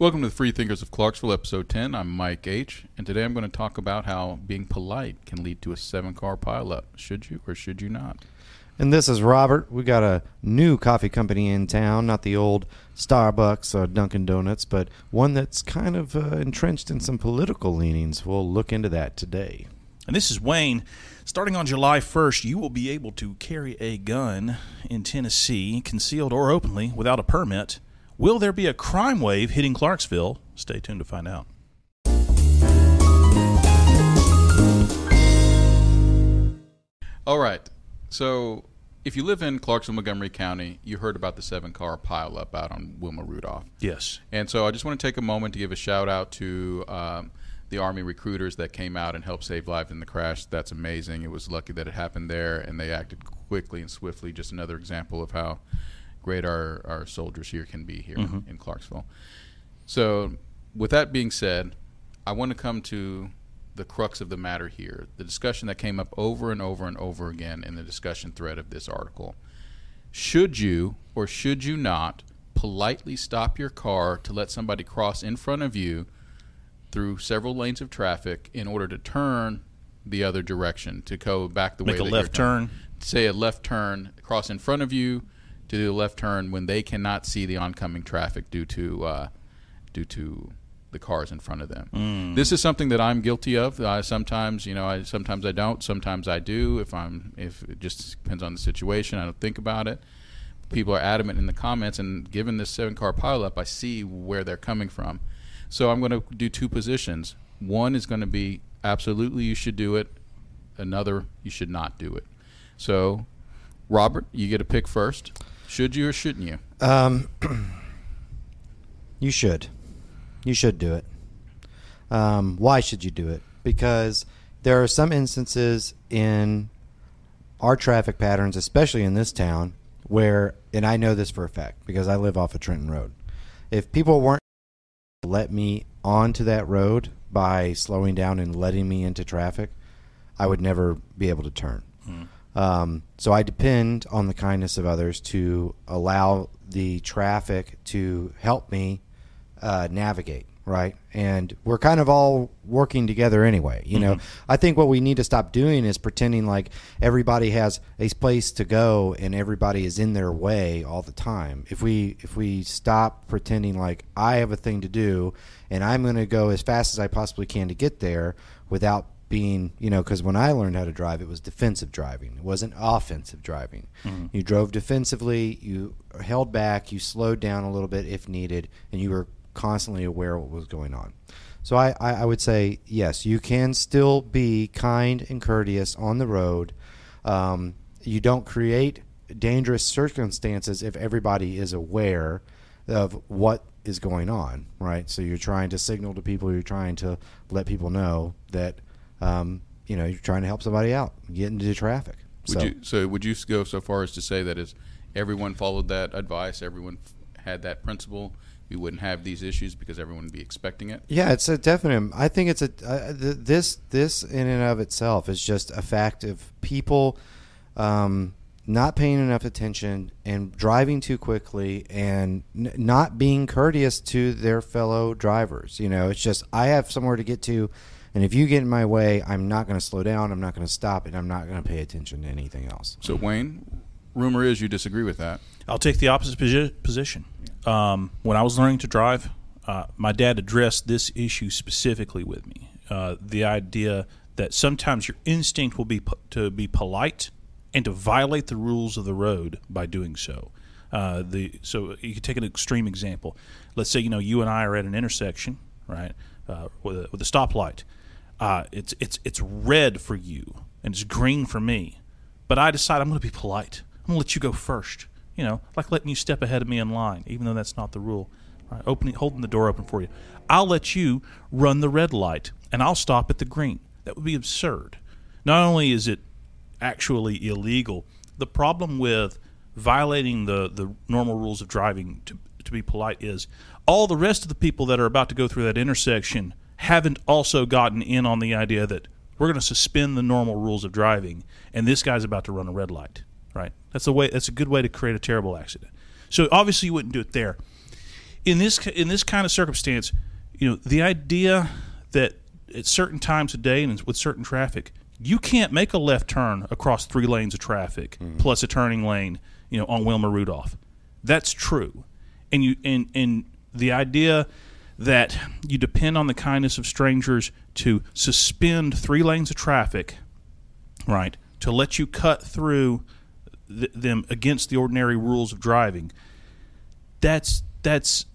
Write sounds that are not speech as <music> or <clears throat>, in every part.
Welcome to the Free Thinkers of Clarksville, episode 10. I'm Mike H., and today I'm going to talk about how being polite can lead to a seven car pileup. Should you or should you not? And this is Robert. We got a new coffee company in town, not the old Starbucks or Dunkin' Donuts, but one that's kind of uh, entrenched in some political leanings. We'll look into that today. And this is Wayne. Starting on July 1st, you will be able to carry a gun in Tennessee, concealed or openly, without a permit. Will there be a crime wave hitting Clarksville? Stay tuned to find out. All right. So, if you live in Clarksville, Montgomery County, you heard about the seven car pileup out on Wilma Rudolph. Yes. And so I just want to take a moment to give a shout out to um, the Army recruiters that came out and helped save lives in the crash. That's amazing. It was lucky that it happened there and they acted quickly and swiftly. Just another example of how great our, our soldiers here can be here Mhm. in Clarksville. So, with that being said, I want to come to the crux of the matter here the discussion that came up over and over and over again in the discussion thread of this article. Should you or should you not politely stop your car to let somebody cross in front of you through several lanes of traffic in order to turn the other direction to go back the Make way a that left turn. say a left turn, cross in front of you to do a left turn when they cannot see the oncoming traffic due to uh, due to the cars in front of them. Mm. This is something that I'm guilty of. Uh, sometimes, you know, I sometimes I don't. Sometimes I do. If I'm, if it just depends on the situation. I don't think about it. People are adamant in the comments, and given this seven car pileup, I see where they're coming from. So I'm going to do two positions. One is going to be absolutely you should do it. Another you should not do it. So, Robert, you get a pick first. Should you or shouldn't you? Um, <clears throat> you should. You should do it. Um, why should you do it? Because there are some instances in our traffic patterns, especially in this town, where, and I know this for a fact because I live off of Trenton Road. If people weren't let me onto that road by slowing down and letting me into traffic, I would never be able to turn. Um, so I depend on the kindness of others to allow the traffic to help me uh, navigate, right? And we're kind of all working together anyway. You know, I think what we need to stop doing is pretending like everybody has a place to go and everybody is in their way all the time. If we if we stop pretending like I have a thing to do and I'm going to go as fast as I possibly can to get there without being, you know, because when I learned how to drive, it was defensive driving. It wasn't offensive driving. You drove defensively, you held back, you slowed down a little bit if needed, and you were constantly aware of what was going on. So I, I, I would say, yes, you can still be kind and courteous on the road. Um, you don't create dangerous circumstances if everybody is aware of what is going on, right? So you're trying to signal to people, you're trying to let people know that um, you know you're trying to help somebody out, get into traffic. Would so you so would you go so far as to say that as everyone followed that advice, everyone f- had that principle, we wouldn't have these issues because everyone would be expecting it? yeah, it's a definite. I think it's a uh, th- this this in and of itself is just a fact of people um, not paying enough attention and driving too quickly and n- not being courteous to their fellow drivers. You know, it's just I have somewhere to get to. And if you get in my way, I'm not going to slow down. I'm not going to stop, and I'm not going to pay attention to anything else. So Wayne, rumor is you disagree with that. I'll take the opposite posi- position. Um, when I was learning to drive, uh, my dad addressed this issue specifically with me. Uh, the idea that sometimes your instinct will be po- to be polite and to violate the rules of the road by doing so. Uh, the so you could take an extreme example. Let's say you know you and I are at an intersection, right, uh, with a, with a stoplight. Uh, it's it's it's red for you and it's green for me, but I decide I'm going to be polite. I'm going to let you go first. You know, like letting you step ahead of me in line, even though that's not the rule. Right, opening, holding the door open for you. I'll let you run the red light, and I'll stop at the green. That would be absurd. Not only is it actually illegal, the problem with violating the, the normal rules of driving to, to be polite is all the rest of the people that are about to go through that intersection haven't also gotten in on the idea that we're going to suspend the normal rules of driving and this guy's about to run a red light right? That's a way that's a good way to create a terrible accident. So obviously you wouldn't do it there. In this in this kind of circumstance, you know, the idea that at certain times of day and with certain traffic, you can't make a left turn across three lanes of traffic mm-hmm. plus a turning lane, you know, on Wilma Rudolph. That's true, and you and and the idea that you depend on the kindness of strangers to suspend three lanes of traffic, right, to let you cut through th- them against the ordinary rules of driving. That's that's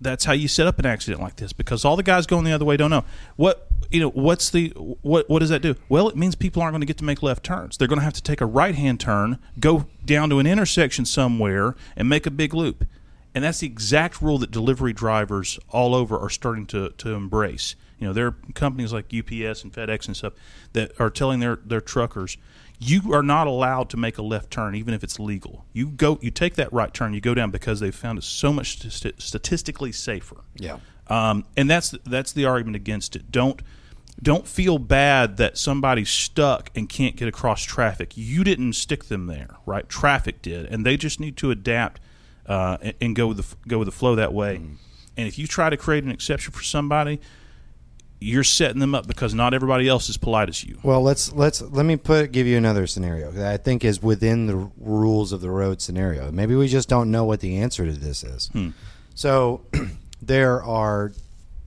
that's how you set up an accident like this because all the guys going the other way don't know. What you know what's the what what does that do? Well it means people aren't going to get to make left turns. They're going to have to take a right hand turn go down to an intersection somewhere and make a big loop and that's the exact rule that delivery drivers all over are starting to, to embrace you know there are companies like UPS and FedEx and stuff that are telling their their truckers you are not allowed to make a left turn even if it's legal you go you take that right turn you go down because they've found it so much st- statistically safer Yeah. um, and that's that's the argument against it. Don't don't feel bad that somebody's stuck and can't get across traffic. You didn't stick them there, right? Traffic did, and they just need to adapt uh, and, and go with the go with the flow that way. And if you try to create an exception for somebody, you're setting them up because not everybody else is polite as you. Well, let's let's let me put give you another scenario that I think is within the rules of the road scenario. Maybe we just don't know what the answer to this is. So <clears throat> there are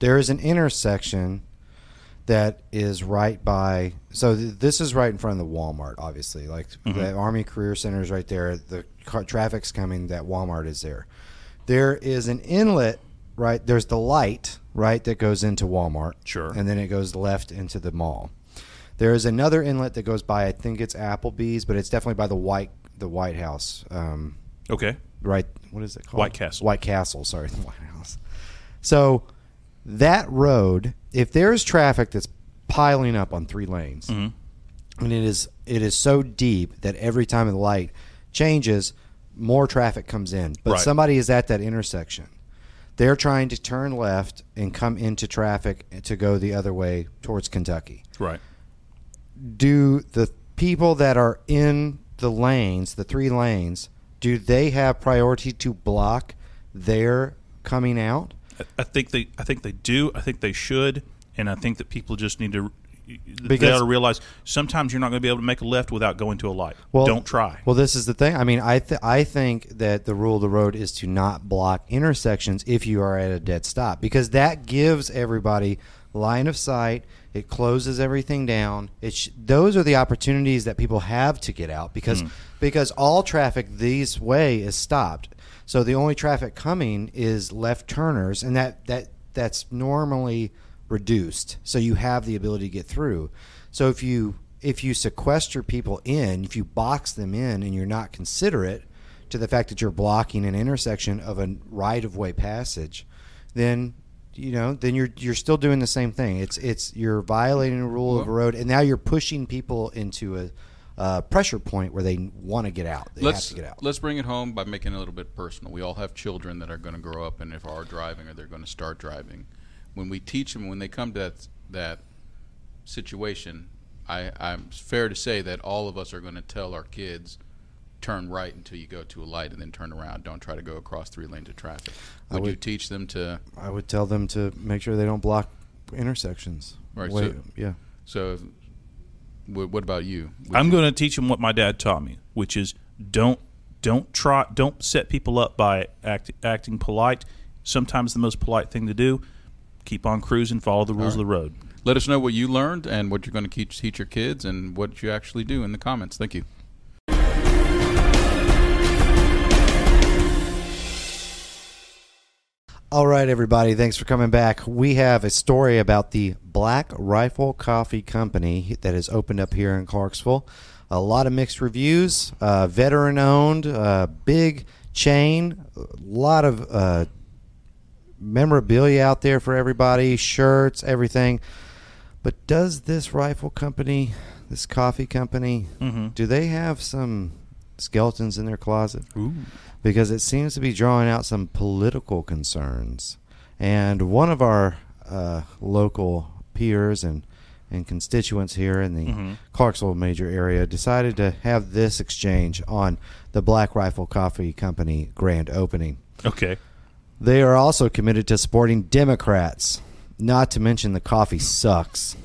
there is an intersection that is right by so th- this is right in front of the Walmart obviously like the Army Career Center is right there. The car, traffic's coming that Walmart is there. There is an inlet right there's the light right that goes into Walmart. Sure. and then it goes left into the mall. There is another inlet that goes by I think it's Applebee's but it's definitely by the White the White House um, Okay. right what is it called? White Castle. White Castle sorry <laughs> the White House. So that road if there's traffic that's piling up on three lanes Mhm. and it is it is so deep that every time the light changes more traffic comes in but Right. somebody is at that intersection they're trying to turn left and come into traffic to go the other way towards Kentucky Right. do the people that are in the lanes, the three lanes, do they have priority to block their coming out? I- think they I think they do. I think they should, and I think that people just need to. they Because- ought to realize sometimes you're not going to be able to make a left without going to a light. Well, Don't try. Well, this is the thing. I mean, I th- I think that the rule of the road is to not block intersections if you are at a dead stop because that gives everybody line of sight. It closes everything down. It sh- those are the opportunities that people have to get out because hmm. because all traffic these way is stopped. So the only traffic coming is left turners, and that that that's normally reduced. So you have the ability to get through. So if you if you sequester people in, if you box them in, and you're not considerate to the fact that you're blocking an intersection of a right of way passage, then you know then you're you're still doing the same thing. It's it's you're violating a rule of the road, and now you're pushing people into a uh, pressure point where they want to get out. They let's have to get out. let's bring it home by making it a little bit personal. We all have children that are going to grow up and if are driving or they're going to start driving. When we teach them, when they come to that that situation, I, I'm fair to say that all of us are going to tell our kids turn right until you go to a light and then turn around. Don't try to go across three lanes of traffic. I Would, you teach them to? I would tell them to make sure they don't block intersections. Right, Wait, so- yeah. So, what, what about you? Would I'm going to teach them what my dad taught me, which is don't don't try don't set people up by act, acting polite. Sometimes the most polite thing to do, keep on cruising, follow the rules All of the road. Let us know what you learned and what you're going to teach, teach your kids and what you actually do in the comments. Thank you. All right, everybody. Thanks for coming back. We have a story about the Black Rifle Coffee Company that has opened up here in Clarksville. A lot of mixed reviews. Uh, veteran owned, uh, big chain. A lot of uh, memorabilia out there for everybody shirts, everything. But does this rifle company, this coffee company, Mhm. do they have some skeletons in their closet? Ooh. Because it seems to be drawing out some political concerns. And one of our uh, local peers and, and constituents here in the Mhm. Clarksville major area decided to have this exchange on the Black Rifle Coffee Company grand opening. Okay. They are also committed to supporting Democrats. Not to mention the coffee sucks.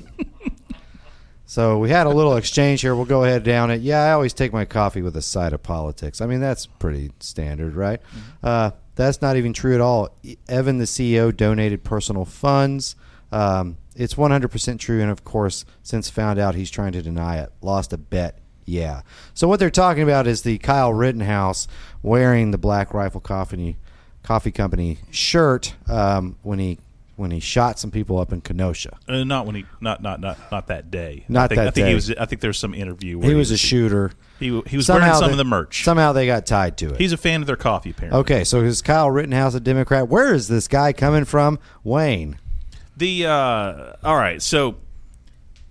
So we had a little exchange here. We'll go ahead down it. Yeah, I always take my coffee with a side of politics. I mean, that's pretty standard, right? Uh, that's not even true at all. Evan, the CEO, donated personal funds. Um, it's 100% true. And of course, since found out he's trying to deny it, lost a bet. Yeah. So what they're talking about is the Kyle Rittenhouse wearing the Black Rifle Coffee Coffee Company shirt um, when he when he shot some people up in Kenosha. Uh, not when he not not not not that day. Not I think, that I think day. he was. I think there's some interview. Where He was a shooter. He, he was wearing some they, of the merch. Somehow they got tied to it. He's a fan of their coffee, apparently. okay, so is Kyle Rittenhouse a Democrat? Where is this guy coming from? Wayne. The uh, all right. So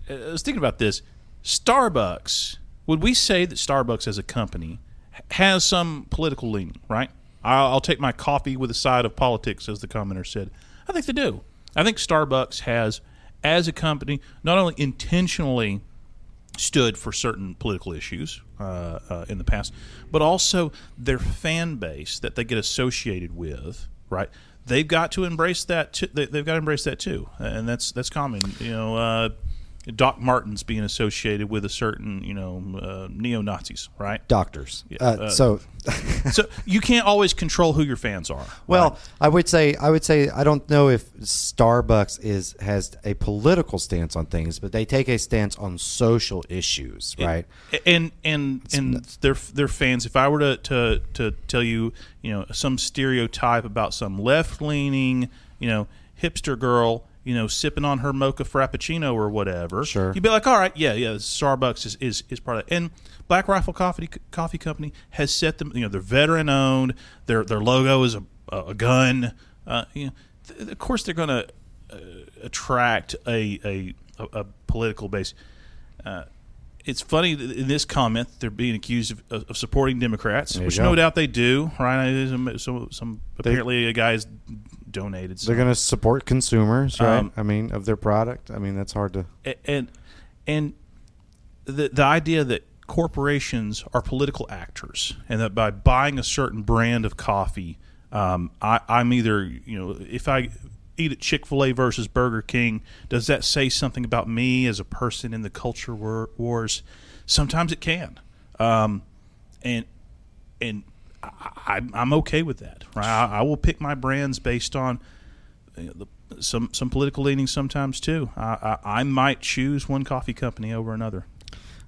uh, I was thinking about this. Starbucks. Would we say that Starbucks as a company has some political leaning? Right. I'll, I'll take my coffee with a side of politics, as the commenter said. I think they do. I think Starbucks has, as a company, not only intentionally stood for certain political issues uh, uh, in the past, but also their fan base that they get associated with. Right, they've got to embrace that. Too, they, they've got to embrace that too, and that's that's common. You know, uh, Doc Martens being associated with a certain you know uh, neo Nazis. Right. Doctors. Yeah, uh, uh, so, <laughs> so you can't always control who your fans are. well, right? I would say I would say I don't know if Starbucks is has a political stance on things, but they take a stance on social issues, right? and and and their their fans. If I were to, to to tell you, you know, some stereotype about some left leaning, you know, hipster girl, you know, sipping on her mocha frappuccino or whatever, Sure. you'd be like, all right, yeah, yeah, Starbucks is is, is part of it. And Black Rifle Coffee Coffee Company has set them, you know, they're veteran owned. Their their logo is a a gun. Uh, you know, th- of course they're going to uh, attract a, a a, political base. Uh, it's funny in this comment they're being accused of, of, supporting Democrats, which go. no doubt they do. Right? Some, some, some apparently a guy's donated. They're going to support consumers, right? Um, I mean, of their product. I mean, that's hard to. and and the the idea that corporations are political actors, and that by buying a certain brand of coffee, um, I, I'm either you know if I eat at Chick Fil A versus Burger King, does that say something about me as a person in the culture war, wars? Sometimes it can, um, and and I, I, I'm okay with that. Right? I, I will pick my brands based on you know, the, some some political leanings sometimes too. I, I, I might choose one coffee company over another.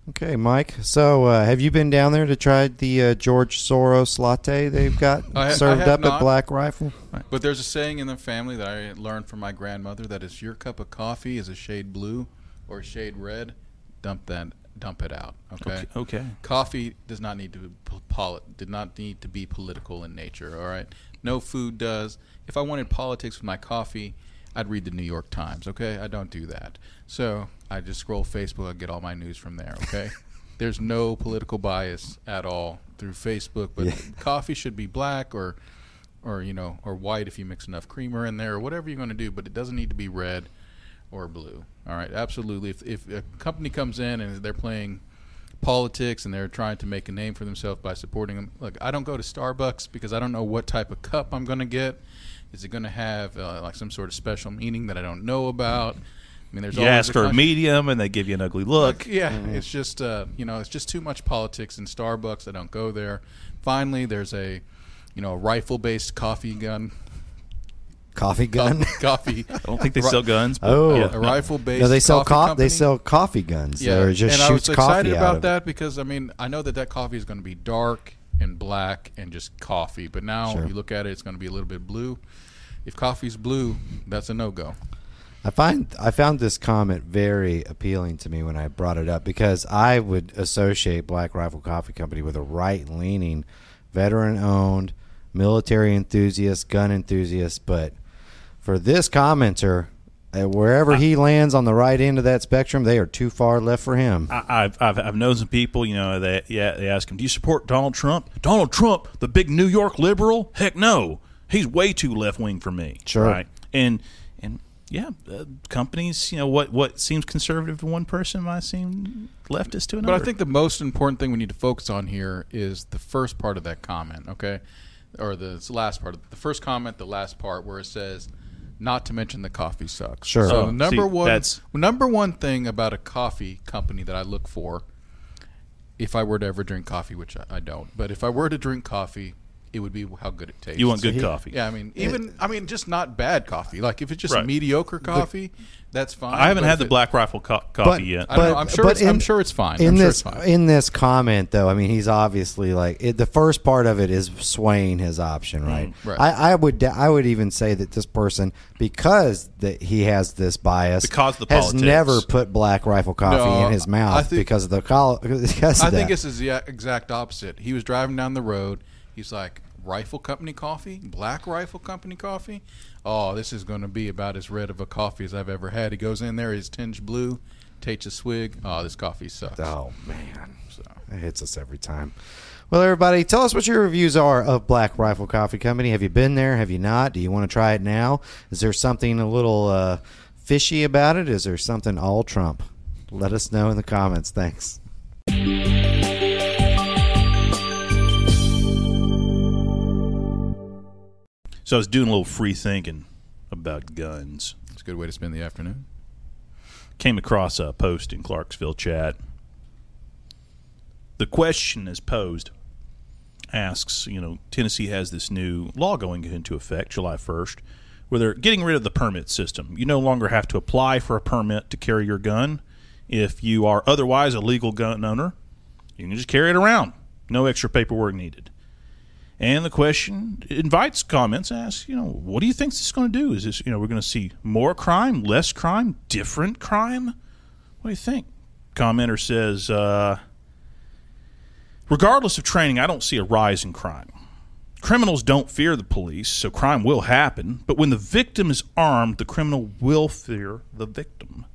Okay, Mike. So, uh, have you been down there to try the uh, George Soros latte they've got I ha- I served have up at. Black Rifle? But there's a saying in the family that I learned from my grandmother that that is your cup of coffee is a shade blue or a shade red, dump that dump it out. Okay. Okay. Coffee does not need to be poli- did not need to be political in nature, all right? No food does. If I wanted politics with my coffee, I'd read the New York Times, okay? I don't do that. So, I just scroll Facebook, I get all my news from there, okay? <laughs> There's no political bias at all through Facebook, but Yeah. coffee should be black or or you know, or white if you mix enough creamer in there, or whatever you're going to do. But it doesn't need to be red or blue. All right, absolutely. If if a company comes in and they're playing politics and they're trying to make a name for themselves by supporting them, look, I don't go to Starbucks because I don't know what type of cup I'm going to get. Is it going to have uh, like some sort of special meaning that I don't know about? I mean, there's You always ask for a medium, and they give you an ugly look. yeah, it's just uh, you know, it's just too much politics in Starbucks. I don't go there. Finally, there's a you know a rifle-based coffee gun, Coffee gun. <laughs> coffee. I don't think they sell guns. But Oh. yeah. a rifle-based. no, they sell coffee co- company. they sell coffee guns. Yeah, Yeah, just and I was shoots excited coffee out about of that because I mean I know that that coffee is going to be dark and black and just coffee, but now Sure. you look at it, it's going to be a little bit blue. If coffee's blue, that's a no-go. I find I found this comment very appealing to me when I brought it up because I would associate Black Rifle Coffee Company with a right-leaning, veteran-owned, military enthusiast, gun enthusiast. But for this commenter, uh, wherever he lands on the right end of that spectrum, they are too far left for him. I, I've, I've I've known some people, you know, that yeah, they ask him, "Do you support Donald Trump?" Donald Trump, the big New York liberal? Heck no, he's way too left wing for me. Sure. right? And and yeah, uh, companies, you know, what what seems conservative to one person might seem leftist to another. But. I think the most important thing we need to focus on here is the first part of that comment. Okay, or the the last part, of the first comment, the last part, where it says, "Not to mention the coffee sucks." Sure. So Oh, the number see, one, that's- number one thing about a coffee company that I look for, if I were to ever drink coffee, which I, I don't, but if I were to drink coffee, it would be how good it tastes. You want good he- coffee. Yeah, I mean, even I mean, just not bad coffee. Like if it's just Right. mediocre coffee, that's fine. I haven't But had the it- Black Rifle co- coffee yet. I don't know. I'm sure but it's- I'm sure it's fine. In I'm sure this it's fine. in this comment, though, I mean, he's obviously like it, the first part of it is swaying his option, right? Mm, right. I, I would I would even say that this person, because that he has this bias, Because of the has politics. never put Black Rifle coffee No, in his I mouth think- because of the col- <laughs> because of I think that. it's the exact opposite. He was driving down the road. He's like, "Rifle Company coffee, Black Rifle Company coffee. Oh, this is going to be about as red of a coffee as I've ever had." He goes in there, he's tinged blue, takes a swig. Oh, this coffee sucks. Oh man, So, it hits us every time. Well, everybody, tell us what your reviews are of Black Rifle Coffee Company. Have you been there? Have you not? Do you want to try it now? Is there something a little uh, fishy about it? Is there something all Trump? Let us know in the comments. Thanks. So I was doing a little free thinking about guns. it's a good way to spend the afternoon. Came across a post in Clarksville chat. The question is posed asks, you know, Tennessee has this new law going into effect July 1st where they're getting rid of the permit system. You no longer have to apply for a permit to carry your gun. If you are otherwise a legal gun owner, you can just carry it around. No extra paperwork needed. And the question invites comments, asks, you know, what do you think this is going to do? Is this, you know, we're going to see more crime, less crime, different crime? What do you think? Commenter says, uh, regardless of training, I don't see a rise in crime. Criminals don't fear the police, so crime will happen. But when the victim is armed, the criminal will fear the victim.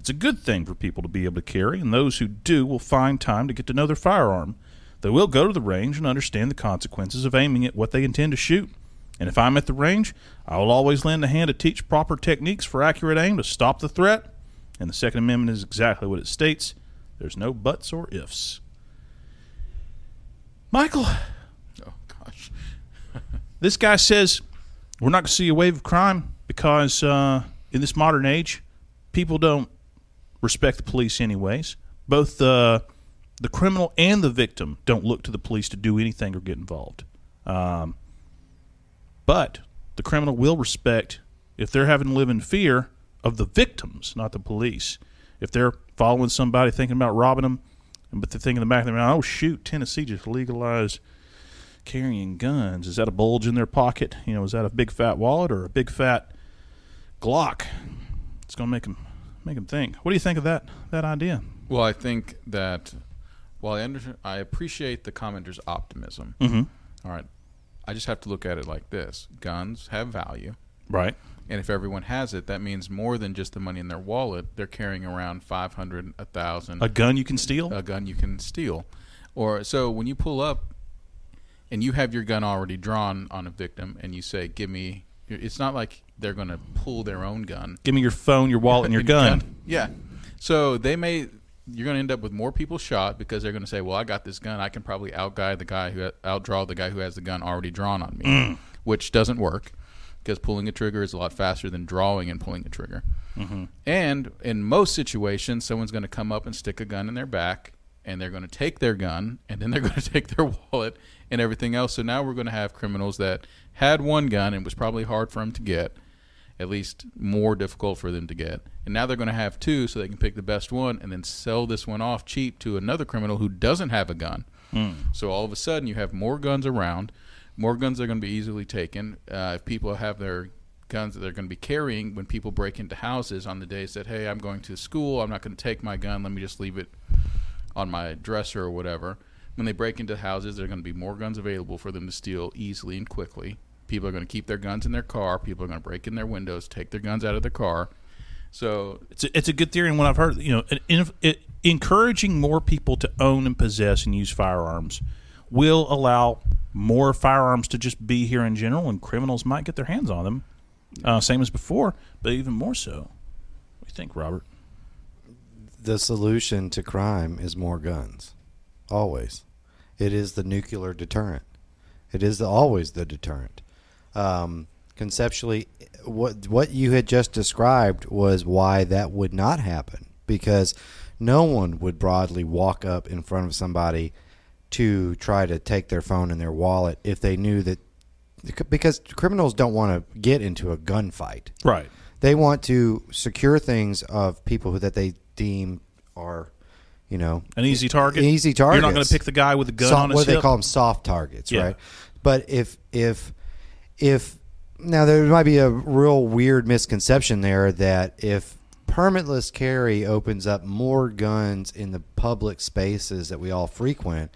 It's a good thing for people to be able to carry, and those who do will find time to get to know their firearm. They will go to the range and understand the consequences of aiming at what they intend to shoot. And if I'm at the range, I will always lend a hand to teach proper techniques for accurate aim to stop the threat. And the Second Amendment is exactly what it states there's no buts or ifs. Michael, Oh gosh. <laughs> this guy says we're not going to see a wave of crime because uh, in this modern age, people don't respect the police anyways. Both uh, the criminal and the victim don't look to the police to do anything or get involved. Um, but the criminal will respect if they're having to live in fear of the victims, not the police. If they're following somebody thinking about robbing them, but they're thinking in the back of their mind, oh shoot, Tennessee just legalized carrying guns. Is that a bulge in their pocket? You know, is that a big fat wallet or a big fat Glock? It's going to make them make them think. What do you think of that that idea? Well, I think that while I, under, I appreciate the commenter's optimism, Mm-hmm. all right, I just have to look at it like this: guns have value. Right. And if everyone has it, that means more than just the money in their wallet. They're carrying around 500, 1,000, A gun you can steal? a gun you can steal. Or so when you pull up and you have your gun already drawn on a victim and you say, "Give me," it's not like they're going to pull their own gun. Give me your phone, your wallet, and your <laughs> gun. Yeah. So they may you're going to end up with more people shot because they're going to say, "Well, I got this gun. I can probably outguy the guy who outdraw the guy who has the gun already drawn on me," Mm. which doesn't work because pulling a trigger is a lot faster than drawing and pulling a trigger. Mm-hmm. And in most situations, someone's going to come up and stick a gun in their back, and they're going to take their gun, and then they're <laughs> going to take their wallet and everything else. So now we're going to have criminals that had one gun and it was probably hard for them to get, at least more difficult for them to get. And now they're going to have two, so they can pick the best one and then sell this one off cheap to another criminal who doesn't have a gun. So all of a sudden, you have more guns around. More guns are going to be easily taken. Uh, if people have their guns that they're going to be carrying when people break into houses on the days that, hey, I'm going to school, I'm not going to take my gun, let me just leave it on my dresser or whatever. When they break into houses, there are going to be more guns available for them to steal easily and quickly. People are going to keep their guns in their car. People are going to break in their windows, take their guns out of their car. So It's a, it's a good theory, and what I've heard, you know, it, it, it, encouraging more people to own and possess and use firearms will allow more firearms to just be here in general, and criminals might get their hands on them, uh, same as before, but even more so. What do you think, Robert? The solution to crime is more guns. Always. It is the nuclear deterrent. It is always the deterrent. Um, conceptually, what what you had just described was why that would not happen because no one would broadly walk up in front of somebody to try to take their phone and their wallet if they knew that because criminals don't want to get into a gunfight. Right. They want to secure things of people who, that they deem are, you know, An easy target. Easy target. You're not going to pick the guy with the gun soft- on his what hip. they call them soft targets, Yeah. right? But if if if now there might be a real weird misconception there that if permitless carry opens up more guns in the public spaces that we all frequent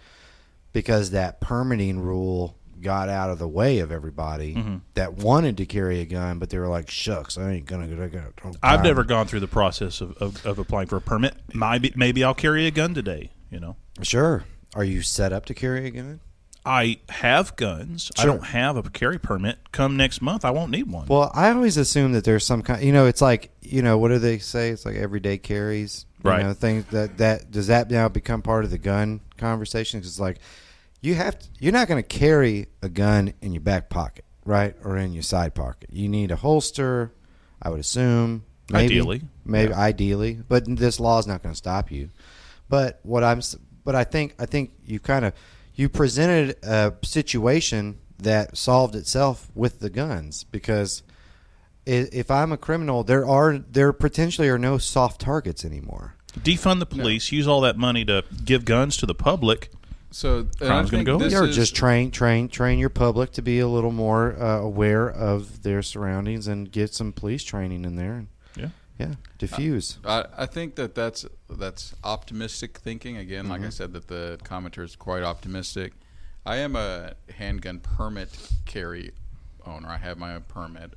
because that permitting rule got out of the way of everybody Mm-hmm. that wanted to carry a gun but they were like shucks i ain't gonna get a gun I've never gone through the process of, of, of applying for a permit. Maybe maybe I'll carry a gun today. You know, sure are you set up to carry a gun I have guns. I don't have a carry permit. Come next month, I won't need one. Well, I always assume that there's some kind. You know, it's like you know, what do they say? It's like everyday carries, you Right. Know, things that that does that now become part of the gun conversation? 'Cause it's like you have to, you're not going to carry a gun in your back pocket, right, or in your side pocket. You need a holster. I would assume, maybe, Ideally, maybe yeah. ideally, but this law is not going to stop you. But what I'm, but I think I think you kind of you presented a situation that solved itself with the guns because if I'm a criminal, there are there potentially are no soft targets anymore. Defund the police. Use all that money to give guns to the public. So and I Crime's gonna go this or is- just train train train your public to be a little more uh, aware of their surroundings and get some police training in there. Yeah. diffuse. I, I think that that's that's optimistic thinking. Again, like I mm-hmm. said, that the commenter is quite optimistic. I am a handgun permit carry owner. I have my own permit.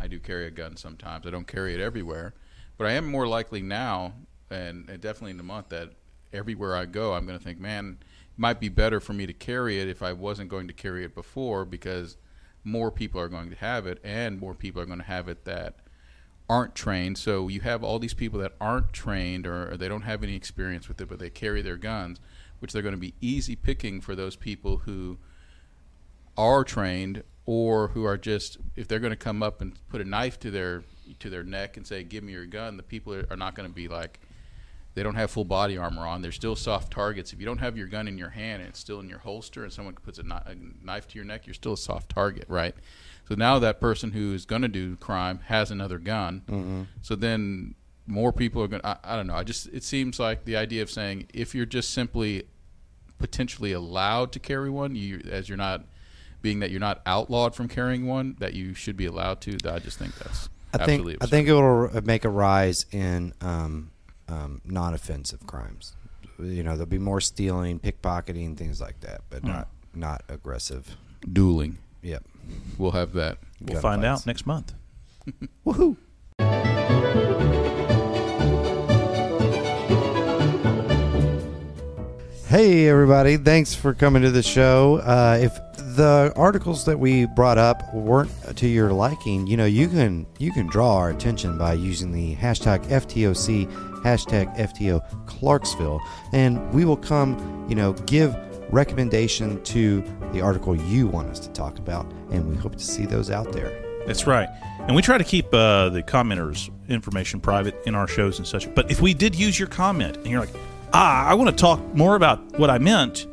I do carry a gun sometimes. I don't carry it everywhere, but I am more likely now, and, and definitely in the month that everywhere I go, I'm going to think, man, it might be better for me to carry it if I wasn't going to carry it before because more people are going to have it, and more people are going to have it that aren't trained. So you have all these people that aren't trained or, or they don't have any experience with it, but they carry their guns, which they're going to be easy picking for those people who are trained or who are just if they're going to come up and put a knife to their to their neck and say give me your gun the people are, are not going to be like they don't have full body armor on. They're still soft targets. If you don't have your gun in your hand and it's still in your holster and someone puts a, kni- a knife to your neck you're still a soft target right? So now that person who is going to do crime has another gun. So then more people are going to I don't know. I just it seems like the idea of saying if you're just simply potentially allowed to carry one you as you're not being that you're not outlawed from carrying one that you should be allowed to i just think that's I think absolutely I think it will make a rise in um, um, non-offensive crimes. You know, there'll be more stealing, pickpocketing, things like that, but not not aggressive. dueling Yep. we'll have that We'll Gun find fights. out next month. <laughs> Woohoo! Hey, everybody. Thanks for coming to the show. Uh, if the articles that we brought up weren't to your liking, you know, you can you can draw our attention by using the hashtag FTOC, hashtag FTO Clarksville, and we will come, you know, give recommendation to the article you want us to talk about, and we hope to see those out there. That's right. And we try to keep uh, the commenters' information private in our shows and such. But if we did use your comment and you're like, ah, I want to talk more about what I meant,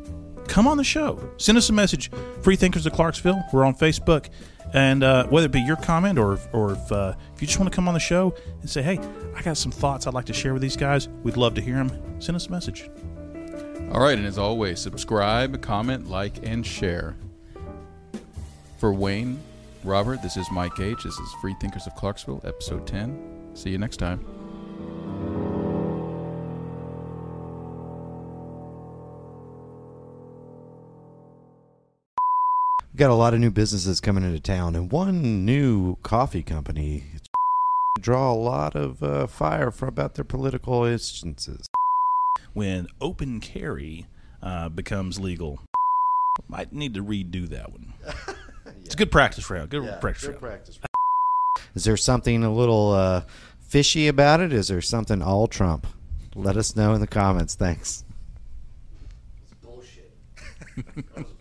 come on the show. Send us a message. Free Thinkers of Clarksville. We're on Facebook. And uh, whether it be your comment or, or if, uh, if you just want to come on the show and say, hey, I got some thoughts I'd like to share with these guys, we'd love to hear them. Send us a message. all right and as always subscribe comment like and share for wayne robert this is mike h this is free thinkers of clarksville episode 10 see you next time got a lot of new businesses coming into town, and one new coffee company <laughs> draw a lot of uh, fire for about their political instances. When open carry uh, becomes legal, <laughs> might need to redo that one. <laughs> It's a good practice round. Good practice round. practice. Is there something a little uh, fishy about it? Is there something all Trump? Let us know in the comments. Thanks. bullshit. that was bullshit.